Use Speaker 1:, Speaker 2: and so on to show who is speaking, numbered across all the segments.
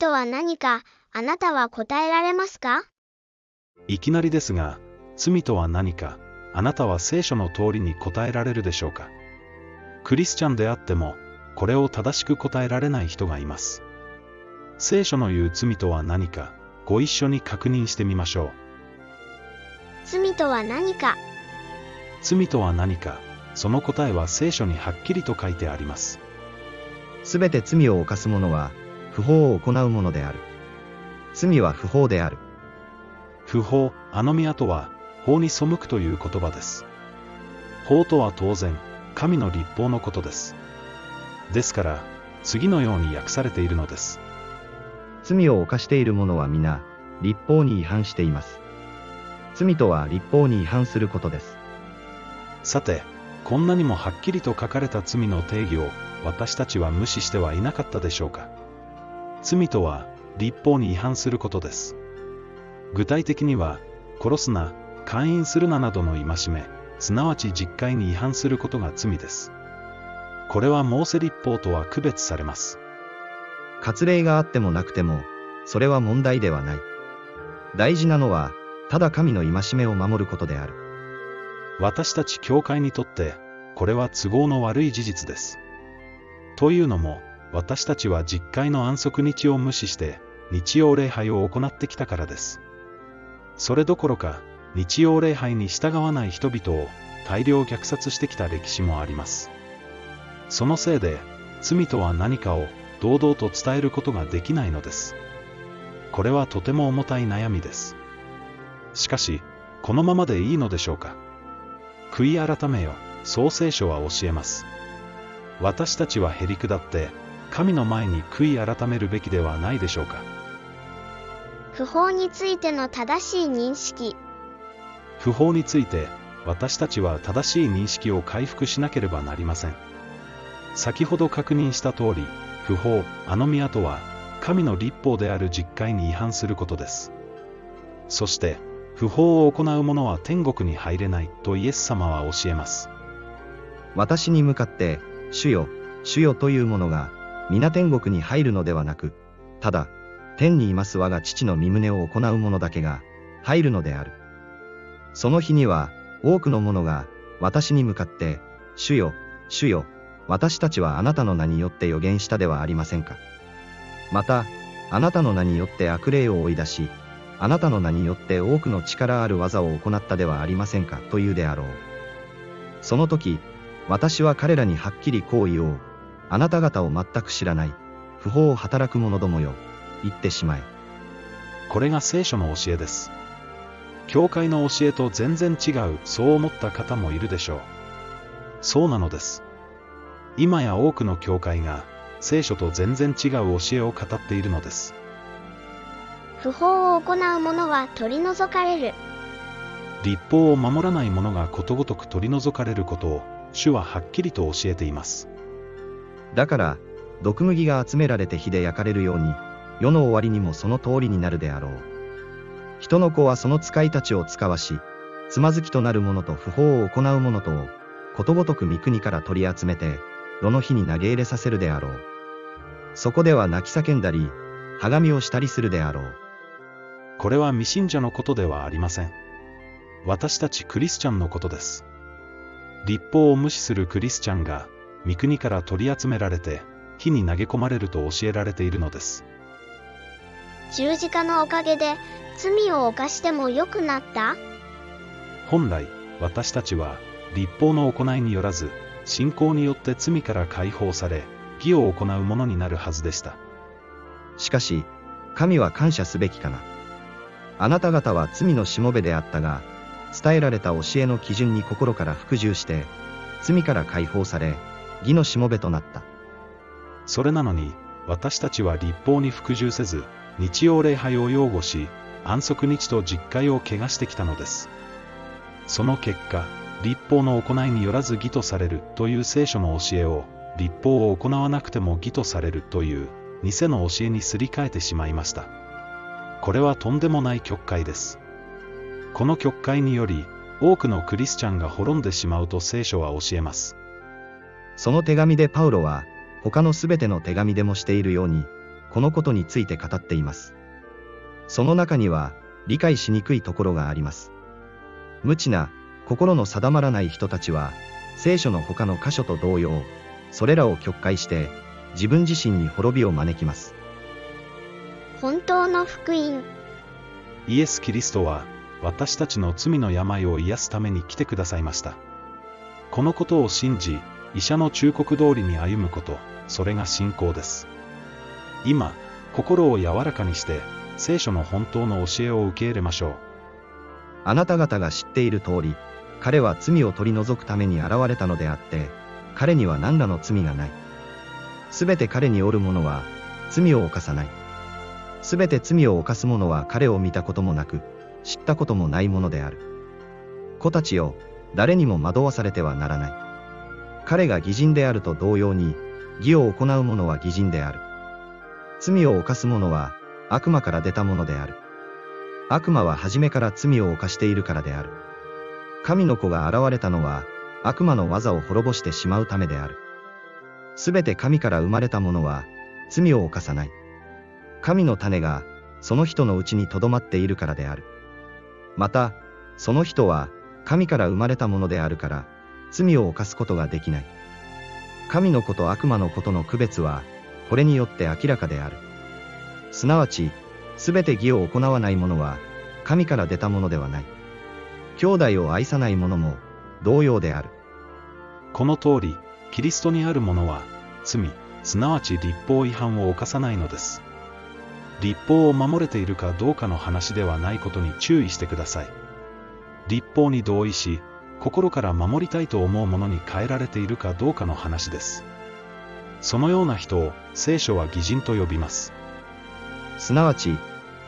Speaker 1: とは何か、あなたは答えられますか？
Speaker 2: いきなりですが、罪とは何か、あなたは聖書の通りに答えられるでしょうか？クリスチャンであっても、これを正しく答えられない人がいます。聖書の言う罪とは何か、ご一緒に確認してみましょう。
Speaker 1: 罪とは何か？
Speaker 2: 罪とは何か、その答えは聖書にはっきりと書いてあります。
Speaker 3: すべて罪を犯す者は、不法を行うものである。罪は不法である。
Speaker 2: 不法、アノミアとは、法に背くという言葉です。法とは当然、神の立法のことです。ですから、次のように訳されているのです。
Speaker 3: 罪を犯している者は皆、立法に違反しています。罪とは立法に違反することです。
Speaker 2: さて、こんなにもはっきりと書かれた罪の定義を私たちは無視してはいなかったでしょうか。罪とは立法に違反することです。具体的には、殺すな、勧誘するななどの戒め、すなわち実戒に違反することが罪です。これはモーセ立法とは区別されます。
Speaker 3: 割礼があってもなくても、それは問題ではない。大事なのは、ただ神の戒めを守ることである。
Speaker 2: 私たち教会にとって、これは都合の悪い事実です。というのも、私たちは実会の安息日を無視して、日曜礼拝を行ってきたからです。それどころか、日曜礼拝に従わない人々を大量虐殺してきた歴史もあります。そのせいで、罪とは何かを堂々と伝えることができないのです。これはとても重たい悩みです。しかし、このままでいいのでしょうか。悔い改めよ、創聖書は教えます。私たちはへりくだって、神の前に悔い改めるべきではないでしょうか。
Speaker 1: 不法についての正しい認識。
Speaker 2: 不法について、私たちは正しい認識を回復しなければなりません。先ほど確認した通り、不法、アノミアとは、神の立法である実戒に違反することです。そして、不法を行う者は天国に入れないとイエス様は教えます。
Speaker 3: 私に向かって、主よ、主よという者が、皆天国に入るのではなく、ただ、天にいます我が父の身旨を行う者だけが、入るのである。その日には、多くの者が、私に向かって、主よ、主よ、私たちはあなたの名によって予言したではありませんか。また、あなたの名によって悪霊を追い出し、あなたの名によって多くの力ある技を行ったではありませんかというであろう。その時、私は彼らにはっきりこう言おう。あなた方を全く知らない、不法を働く者どもよ、言ってしまえ。
Speaker 2: これが聖書の教えです。教会の教えと全然違う、そう思った方もいるでしょう。そうなのです。今や多くの教会が聖書と全然違う教えを語っているのです。
Speaker 1: 不法を行う者は取り除かれる。
Speaker 2: 立法を守らない者がことごとく取り除かれることを主ははっきりと教えています。
Speaker 3: だから、毒麦が集められて火で焼かれるように、世の終わりにもその通りになるであろう。人の子はその使いたちを使わし、つまずきとなる者と不法を行う者とを、ことごとく御国から取り集めて、炉の火に投げ入れさせるであろう。そこでは泣き叫んだり、はがみをしたりするであろう。
Speaker 2: これは未信者のことではありません。私たちクリスチャンのことです。立法を無視するクリスチャンが、御国から取り集められて、火に投げ込まれると教えられているのです。
Speaker 1: 十字架のおかげで、罪を犯しても良くなった？
Speaker 2: 本来、私たちは、立法の行いによらず、信仰によって罪から解放され、義を行うものになるはずでした。
Speaker 3: しかし、神は感謝すべきかな。あなた方は罪のしもべであったが、伝えられた教えの基準に心から服従して、罪から解放され、義のしもべとなった。
Speaker 2: それなのに、私たちは立法に服従せず、日曜礼拝を擁護し、安息日と実会を汚してきたのです。その結果、立法の行いによらず義とされるという聖書の教えを、立法を行わなくても義とされるという、偽の教えにすり替えてしまいました。これはとんでもない曲解です。この曲解により、多くのクリスチャンが滅んでしまうと聖書は教えます。
Speaker 3: その手紙でパウロは、他のすべての手紙でもしているように、このことについて語っています。その中には、理解しにくいところがあります。無知な、心の定まらない人たちは、聖書の他の箇所と同様、それらを曲解して、自分自身に滅びを招きます。
Speaker 1: 本当の福音。
Speaker 2: イエス・キリストは、私たちの罪の病を癒すために来てくださいました。このことを信じ、医者の忠告通りに歩むこと、それが信仰です。今、心を柔らかにして、聖書の本当の教えを受け入れましょう。
Speaker 3: あなた方が知っている通り、彼は罪を取り除くために現れたのであって、彼には何らの罪がない。すべて彼におる者は、罪を犯さない。すべて罪を犯す者は彼を見たこともなく、知ったこともないものである。子たちよ、誰にも惑わされてはならない。彼が偽人であると同様に、義を行う者は偽人である。罪を犯す者は、悪魔から出たものである。悪魔は初めから罪を犯しているからである。神の子が現れたのは、悪魔の技を滅ぼしてしまうためである。すべて神から生まれた者は、罪を犯さない。神の種が、その人のうちに留まっているからである。また、その人は、神から生まれたものであるから、罪を犯すことができない。神の子と悪魔の子との区別は、これによって明らかである。すなわち、すべて義を行わない者は、神から出たものではない。兄弟を愛さない者も、同様である。
Speaker 2: この通り、キリストにある者は、罪、すなわち立法違反を犯さないのです。立法を守れているかどうかの話ではないことに注意してください。立法に同意し、心から守りたいと思うものに変えられているかどうかの話です。そのような人を聖書は偽人と呼びます。
Speaker 3: すなわち、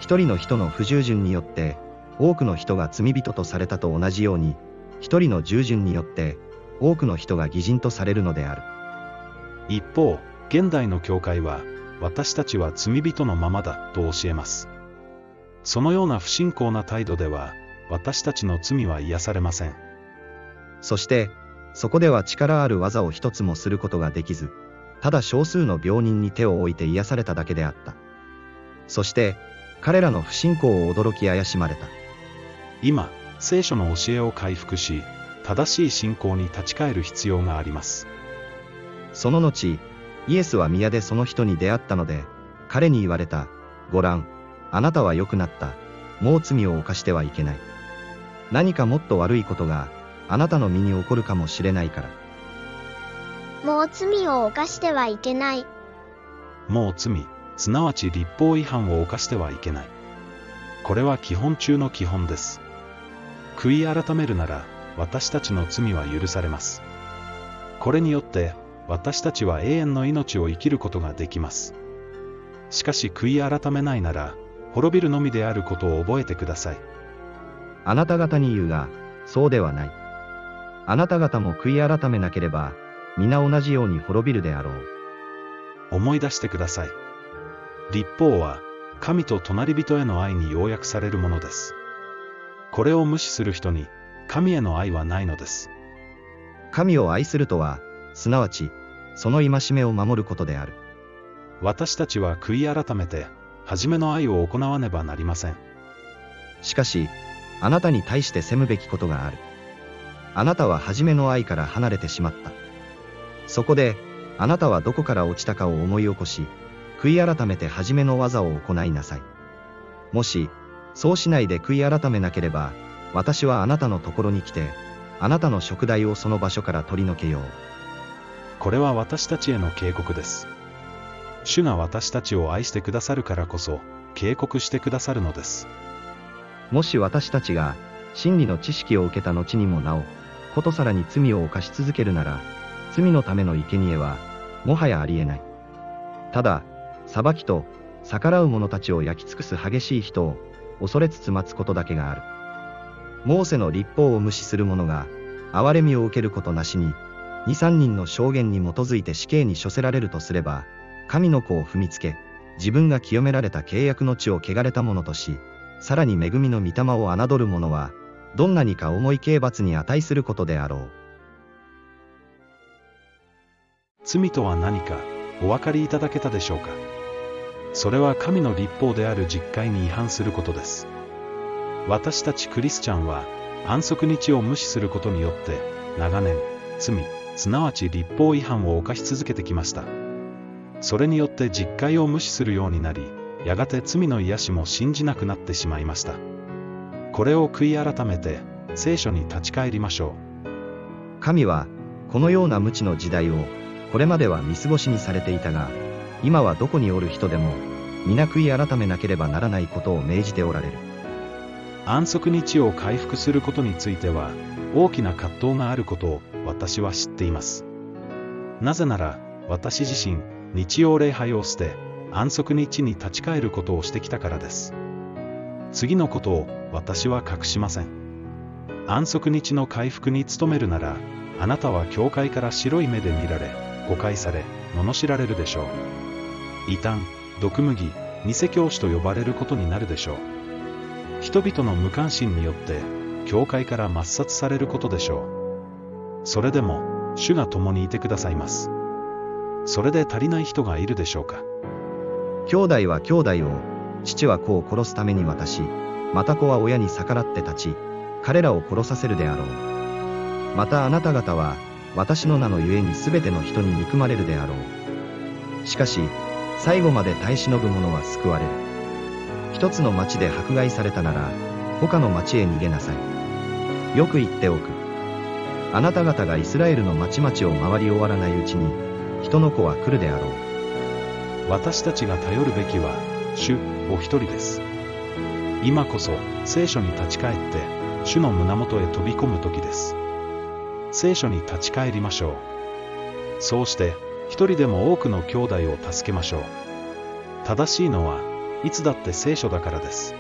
Speaker 3: 一人の人の不従順によって、多くの人が罪人とされたと同じように、一人の従順によって、多くの人が偽人とされるのである。
Speaker 2: 一方、現代の教会は、私たちは罪人のままだと教えます。そのような不信仰な態度では、私たちの罪は癒されません。
Speaker 3: そして、そこでは力ある技を一つもすることができず、ただ少数の病人に手を置いて癒されただけであった。そして、彼らの不信仰を驚き怪しまれた。
Speaker 2: 今、聖書の教えを回復し、正しい信仰に立ち返る必要があります。
Speaker 3: その後、イエスは宮でその人に出会ったので、彼に言われた。ご覧、あなたは良くなった。もう罪を犯してはいけない。何かもっと悪いことが、あなたの身に起こるかもしれないから。
Speaker 1: もう罪を犯してはいけない。
Speaker 2: もう罪、すなわち立法違反を犯してはいけない。これは基本中の基本です。悔い改めるなら、私たちの罪は許されます。これによって、私たちは永遠の命を生きることができます。しかし悔い改めないなら、滅びるのみであることを覚えてください。
Speaker 3: あなた方に言うが、そうではない。あなた方も悔い改めなければ、皆同じように滅びるであろう。
Speaker 2: 思い出してください。立法は、神と隣人への愛に要約されるものです。これを無視する人に、神への愛はないのです。
Speaker 3: 神を愛するとは、すなわち、その戒めを守ることである。
Speaker 2: 私たちは悔い改めて、初めの愛を行わねばなりません。
Speaker 3: しかし、あなたに対して責むべきことがある。あなたは初めの愛から離れてしまった。そこで、あなたはどこから落ちたかを思い起こし、悔い改めて初めの技を行いなさい。もし、そうしないで悔い改めなければ、私はあなたのところに来て、あなたの食材をその場所から取り除けよう。
Speaker 2: これは私たちへの警告です。主が私たちを愛してくださるからこそ、警告してくださるのです。
Speaker 3: もし私たちが、真理の知識を受けた後にもなお、ことさらに罪を犯し続けるなら、罪のための生贄は、もはやありえない。ただ、裁きと、逆らう者たちを焼き尽くす激しい人を、恐れつつ待つことだけがある。モーセの立法を無視する者が、憐れみを受けることなしに、二三人の証言に基づいて死刑に処せられるとすれば、神の子を踏みつけ、自分が清められた契約の地を汚れた者とし、さらに恵みの御霊を侮る者は、どんなにか重い刑罰に値することであろう。
Speaker 2: 罪とは何か、お分かりいただけたでしょうか？それは神の立法である実会に違反することです。私たちクリスチャンは、安息日を無視することによって、長年、罪、すなわち立法違反を犯し続けてきました。それによって実会を無視するようになり、やがて罪の癒しも信じなくなってしまいました。これを悔い改めて、聖書に立ち返りましょ
Speaker 3: う。神は、このような無知の時代を、これまでは見過ごしにされていたが、今はどこにおる人でも、皆悔い改めなければならないことを命じておられる。
Speaker 2: 安息日を回復することについては、大きな葛藤があることを私は知っています。なぜなら、私自身、日曜礼拝を捨て、安息日に立ち返ることをしてきたからです。次のことを私は隠しません。安息日の回復に努めるなら、あなたは教会から白い目で見られ、誤解され、罵られるでしょう。異端、毒麦、偽教師と呼ばれることになるでしょう。人々の無関心によって、教会から抹殺されることでしょう。それでも、主が共にいてくださいます。それで足りない人がいるでしょうか。
Speaker 3: 兄弟は兄弟を、父は子を殺すために渡し、また子は親に逆らって立ち、彼らを殺させるであろう。またあなた方は、私の名のゆえに全ての人に憎まれるであろう。しかし、最後まで耐え忍ぶ者は救われる。一つの町で迫害されたなら、他の町へ逃げなさい。よく言っておく。あなた方がイスラエルの町々を回り終わらないうちに、人の子は来るであろう。
Speaker 2: 私たちが頼るべきは、主、お一人です。今こそ、聖書に立ち返って、主の胸元へ飛び込む時です。聖書に立ち返りましょう。そうして、一人でも多くの兄弟を助けましょう。正しいのは、いつだって聖書だからです。